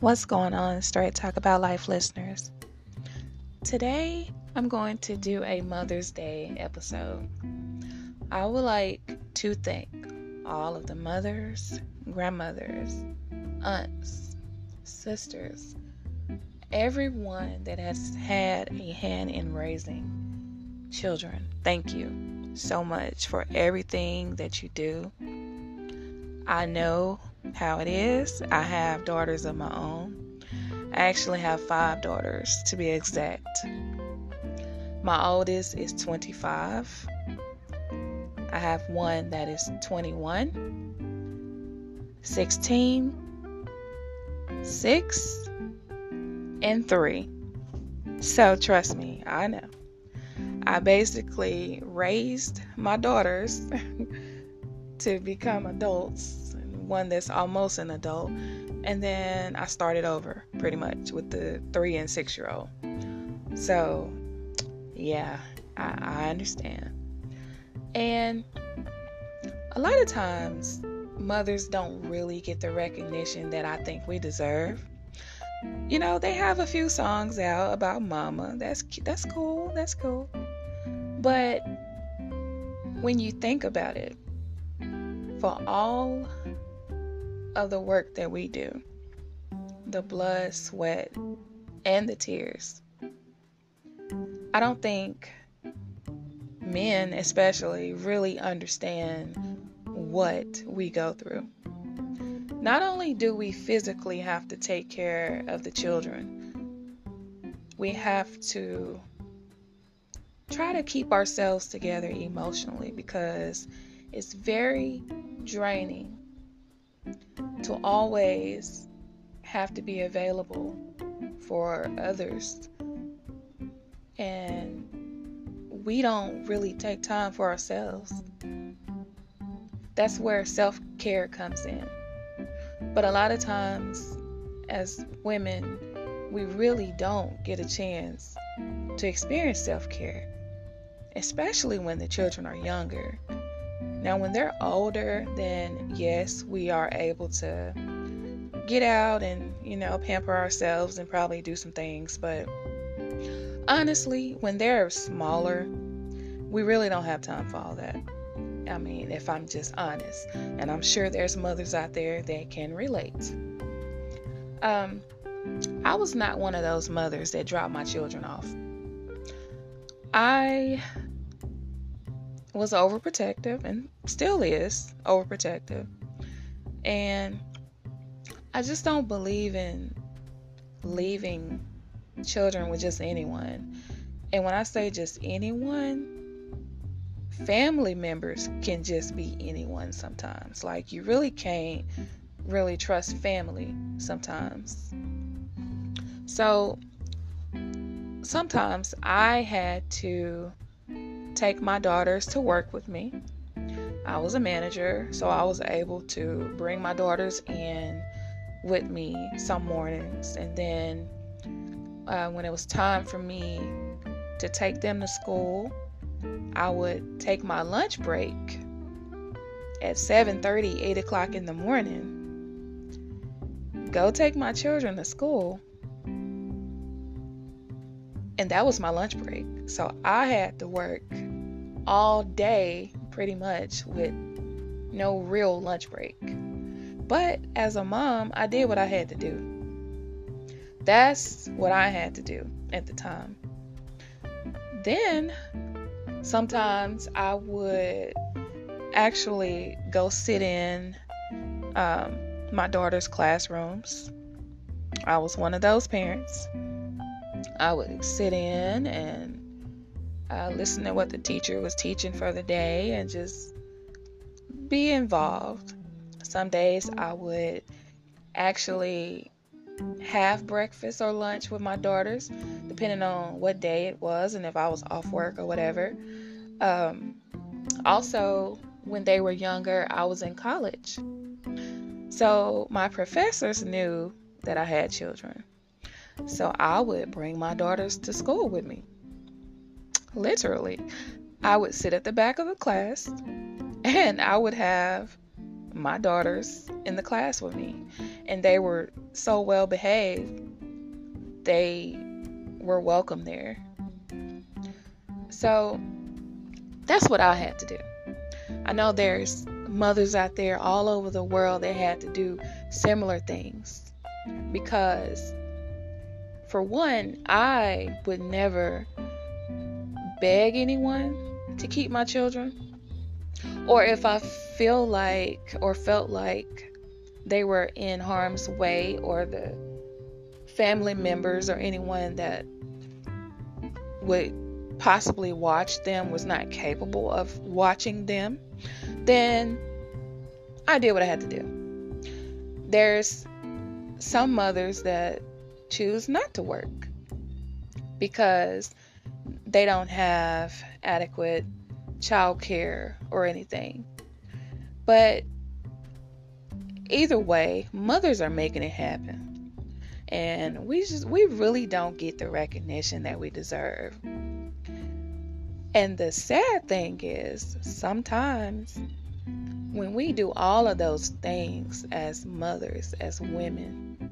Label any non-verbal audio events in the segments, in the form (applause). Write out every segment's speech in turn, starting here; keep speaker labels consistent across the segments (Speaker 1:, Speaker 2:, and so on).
Speaker 1: What's going on, Straight Talk About Life listeners? Today, I'm going to do a Mother's Day episode. I would like to thank all of the mothers, grandmothers, aunts, sisters, everyone that has had a hand in raising children. Thank you so much for everything that you do. I know how it is. I have daughters of my own. I actually have five daughters to be exact. My oldest is 25. I have one that is 21, 16, 6, and 3. So trust me, I know. I basically raised my daughters (laughs) to become adults, one that's almost an adult, and then I started over pretty much with the three and six year old. So, yeah, I, I understand. And a lot of times, mothers don't really get the recognition that I think we deserve. You know, they have a few songs out about mama. That's that's cool. That's cool. But when you think about it, for all of the work that we do the blood, sweat, and the tears. I don't think men, especially, really understand what we go through. Not only do we physically have to take care of the children, we have to try to keep ourselves together emotionally because it's very draining to always have to be available for others. And we don't really take time for ourselves. That's where self care comes in. But a lot of times, as women, we really don't get a chance to experience self care, especially when the children are younger. Now, when they're older, then yes, we are able to get out and, you know, pamper ourselves and probably do some things. But honestly, when they're smaller, we really don't have time for all that. I mean, if I'm just honest, and I'm sure there's mothers out there that can relate. Um, I was not one of those mothers that dropped my children off. I was overprotective and still is overprotective. And I just don't believe in leaving children with just anyone. And when I say just anyone, family members can just be anyone sometimes. Like you really can't really trust family sometimes. So sometimes I had to take my daughters to work with me. I was a manager, so I was able to bring my daughters in with me some mornings. And then uh, when it was time for me to take them to school, I would take my lunch break at 7:30, 8 o'clock in the morning. Go take my children to school. And that was my lunch break. So I had to work all day pretty much with no real lunch break. But as a mom, I did what I had to do. That's what I had to do at the time. Then sometimes I would actually go sit in um, my daughter's classrooms. I was one of those parents. I would sit in and uh, listen to what the teacher was teaching for the day, and just be involved. Some days I would actually have breakfast or lunch with my daughters, depending on what day it was and if I was off work or whatever. Um, also, when they were younger, I was in college. So my professors knew that I had children. So I would bring my daughters to school with me. Literally, I would sit at the back of the class and I would have my daughters in the class with me, and they were so well behaved. They were welcome there. So that's what I had to do. I know there's mothers out there all over the world that had to do similar things because for one, I would never beg anyone to keep my children. Or if I feel like or felt like they were in harm's way or the family members or anyone that would possibly watch them was not capable of watching them, then I did what I had to do. There's some mothers that choose not to work because they don't have adequate child care or anything. But either way, mothers are making it happen. And we just we really don't get the recognition that we deserve. And the sad thing is, sometimes when we do all of those things as mothers, as women,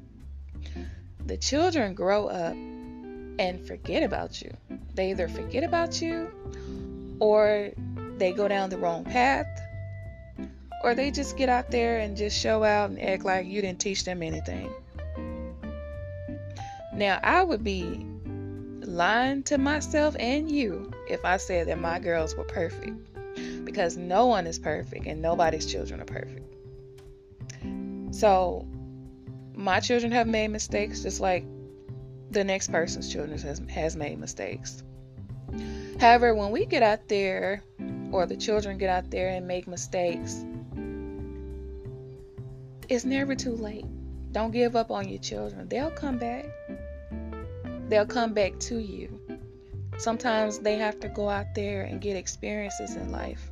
Speaker 1: the children grow up and forget about you. They either forget about you or they go down the wrong path or they just get out there and just show out and act like you didn't teach them anything. Now, I would be lying to myself and you if I said that my girls were perfect because no one is perfect and nobody's children are perfect. So, my children have made mistakes just like the next person's children has, has made mistakes. However, when we get out there, or the children get out there and make mistakes, it's never too late. Don't give up on your children. They'll come back. They'll come back to you. Sometimes they have to go out there and get experiences in life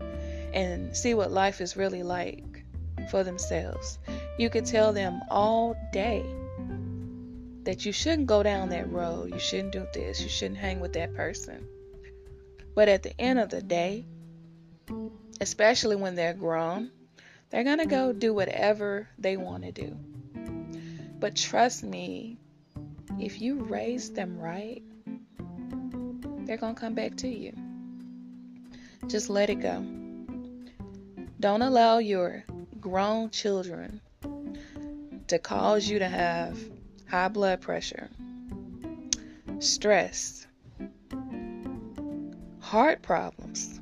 Speaker 1: and see what life is really like for themselves. You could tell them all day that you shouldn't go down that road. You shouldn't do this. You shouldn't hang with that person. But at the end of the day, especially when they're grown, they're going to go do whatever they want to do. But trust me, if you raise them right, they're going to come back to you. Just let it go. Don't allow your grown children to cause you to have high blood pressure, stress, heart problems,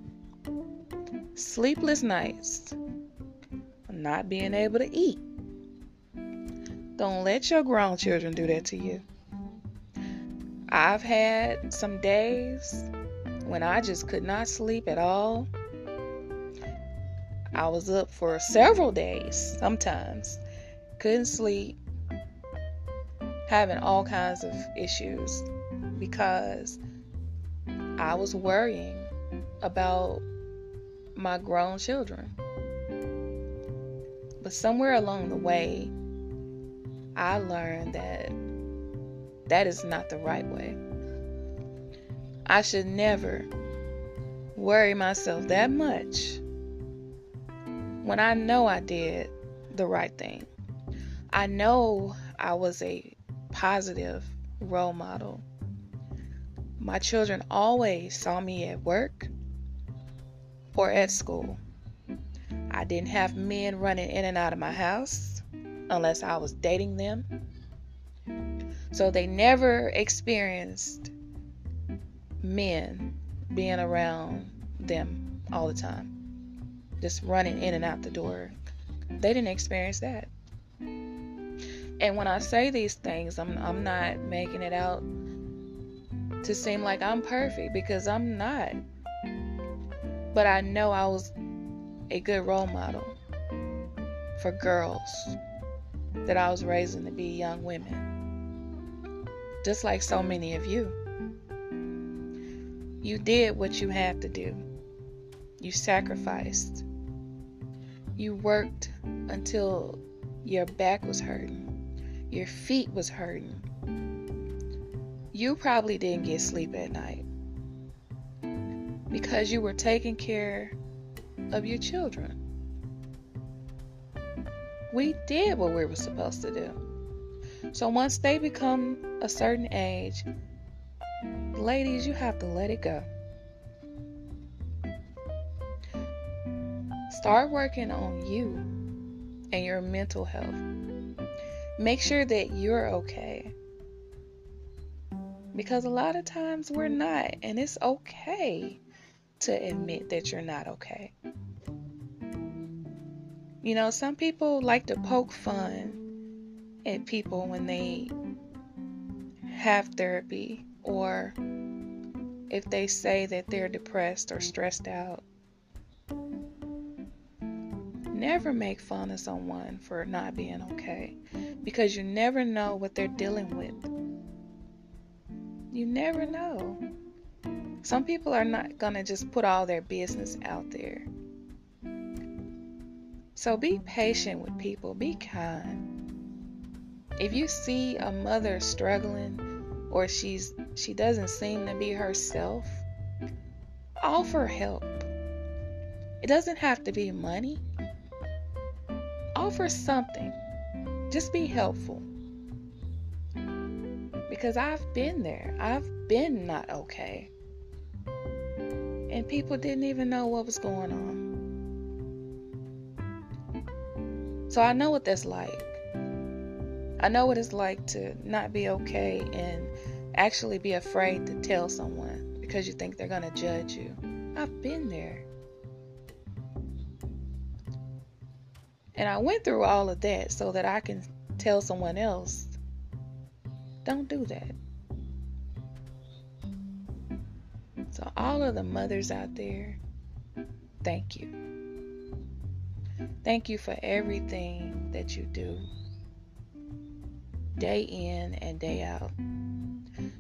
Speaker 1: sleepless nights, not being able to eat. Don't let your grown children do that to you. I've had some days when I just could not sleep at all. I was up for several days sometimes, couldn't sleep, having all kinds of issues because I was worrying about my grown children. But somewhere along the way, I learned that that is not the right way. I should never worry myself that much when I know I did the right thing. I know I was a positive role model. My children always saw me at work or at school. I didn't have men running in and out of my house unless I was dating them. So they never experienced men being around them all the time, just running in and out the door. They didn't experience that. And when I say these things, I'm, I'm not making it out to seem like I'm perfect because I'm not. But I know I was a good role model for girls that I was raising to be young women. Just like so many of you. You did what you had to do. You sacrificed. You worked until your back was hurting. Your feet was hurting. You probably didn't get sleep at night because you were taking care of your children. We did what we were supposed to do. So once they become a certain age, ladies, you have to let it go. Start working on you and your mental health. Make sure that you're okay. Because a lot of times we're not, and it's okay to admit that you're not okay. You know, some people like to poke fun at people when they have therapy or if they say that they're depressed or stressed out. Never make fun of someone for not being okay because you never know what they're dealing with. You never know. Some people are not going to just put all their business out there. So be patient with people, be kind. If you see a mother struggling or she's she doesn't seem to be herself, offer help. It doesn't have to be money. Offer something. Just be helpful. Because I've been there. I've been not okay. And people didn't even know what was going on. So I know what that's like. I know what it's like to not be okay and actually be afraid to tell someone because you think they're going to judge you. I've been there. And I went through all of that so that I can tell someone else don't do that. So, all of the mothers out there, thank you. Thank you for everything that you do, day in and day out,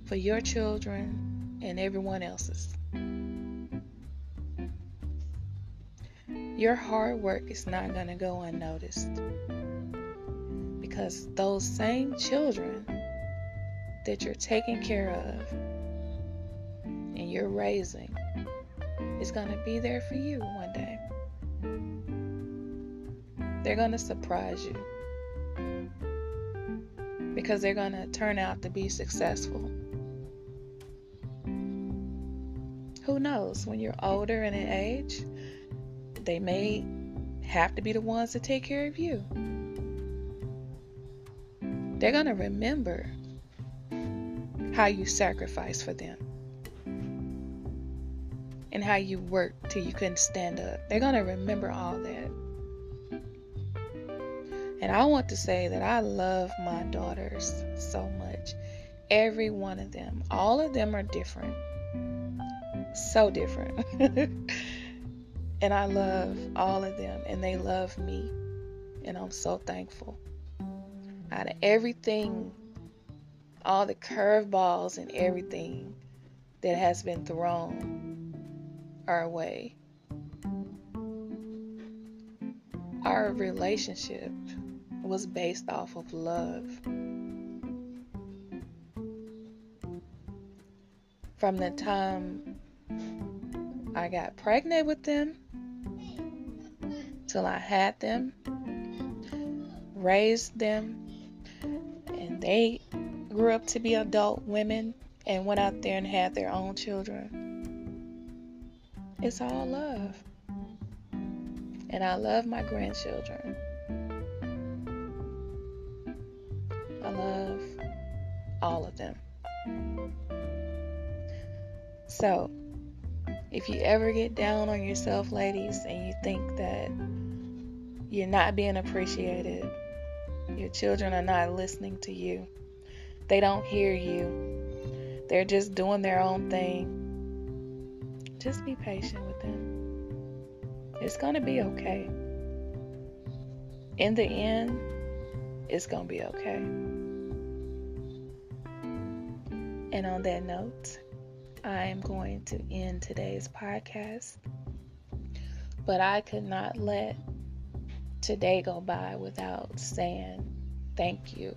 Speaker 1: for your children and everyone else's. Your hard work is not going to go unnoticed because those same children that you're taking care of and you're raising is going to be there for you one day. They're going to surprise you because they're going to turn out to be successful. Who knows? When you're older and in age, they may have to be the ones to take care of you. They're going to remember how you sacrifice for them and how you worked till you couldn't stand up. They're going to remember all that. And I want to say that I love my daughters so much. Every one of them. All of them are different. So different. (laughs) and I love all of them. And they love me. And I'm so thankful. Out of everything all the curveballs and everything that has been thrown our way. Our relationship was based off of love. From the time I got pregnant with them till I had them, raised them, and they grew up to be adult women and went out there and had their own children. It's all love. And I love my grandchildren. I love all of them. So, if you ever get down on yourself, ladies, and you think that you're not being appreciated, your children are not listening to you, they don't hear you. They're just doing their own thing. Just be patient with them. It's going to be okay. In the end, it's going to be okay. And on that note, I am going to end today's podcast. But I could not let today go by without saying thank you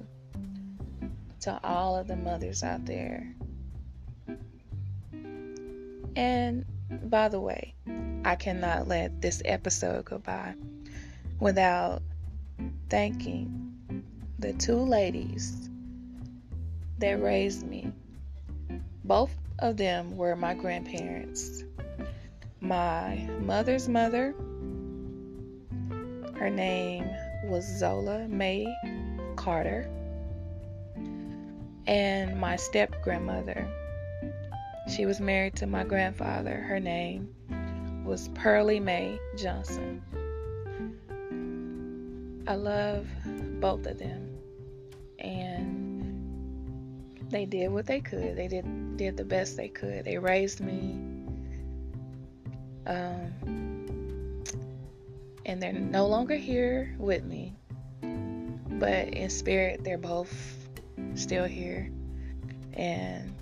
Speaker 1: to all of the mothers out there. And by the way, I cannot let this episode go by without thanking the two ladies that raised me. Both of them were my grandparents. My mother's mother, her name was Zola May Carter, and my step grandmother. She was married to my grandfather. Her name was Pearlie Mae Johnson. I love both of them. And they did what they could. They did did the best they could. They raised me. Um, and they're no longer here with me. But in spirit, they're both still here. And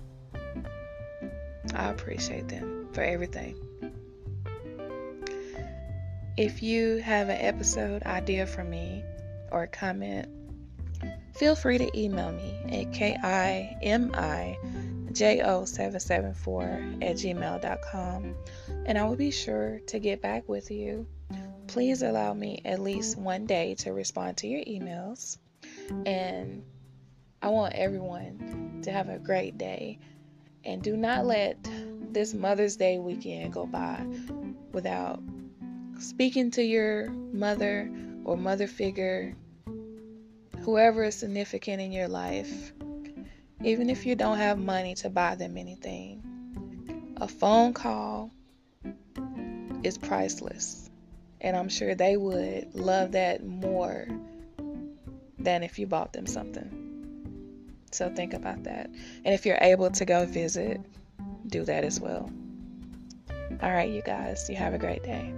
Speaker 1: I appreciate them for everything. If you have an episode idea for me or a comment, feel free to email me at KIMIJO774 at gmail.com and I will be sure to get back with you. Please allow me at least one day to respond to your emails. And I want everyone to have a great day. And do not let this Mother's Day weekend go by without speaking to your mother or mother figure, whoever is significant in your life, even if you don't have money to buy them anything, a phone call is priceless. And I'm sure they would love that more than if you bought them something. So think about that. And if you're able to go visit, do that as well. All right, you guys, you have a great day.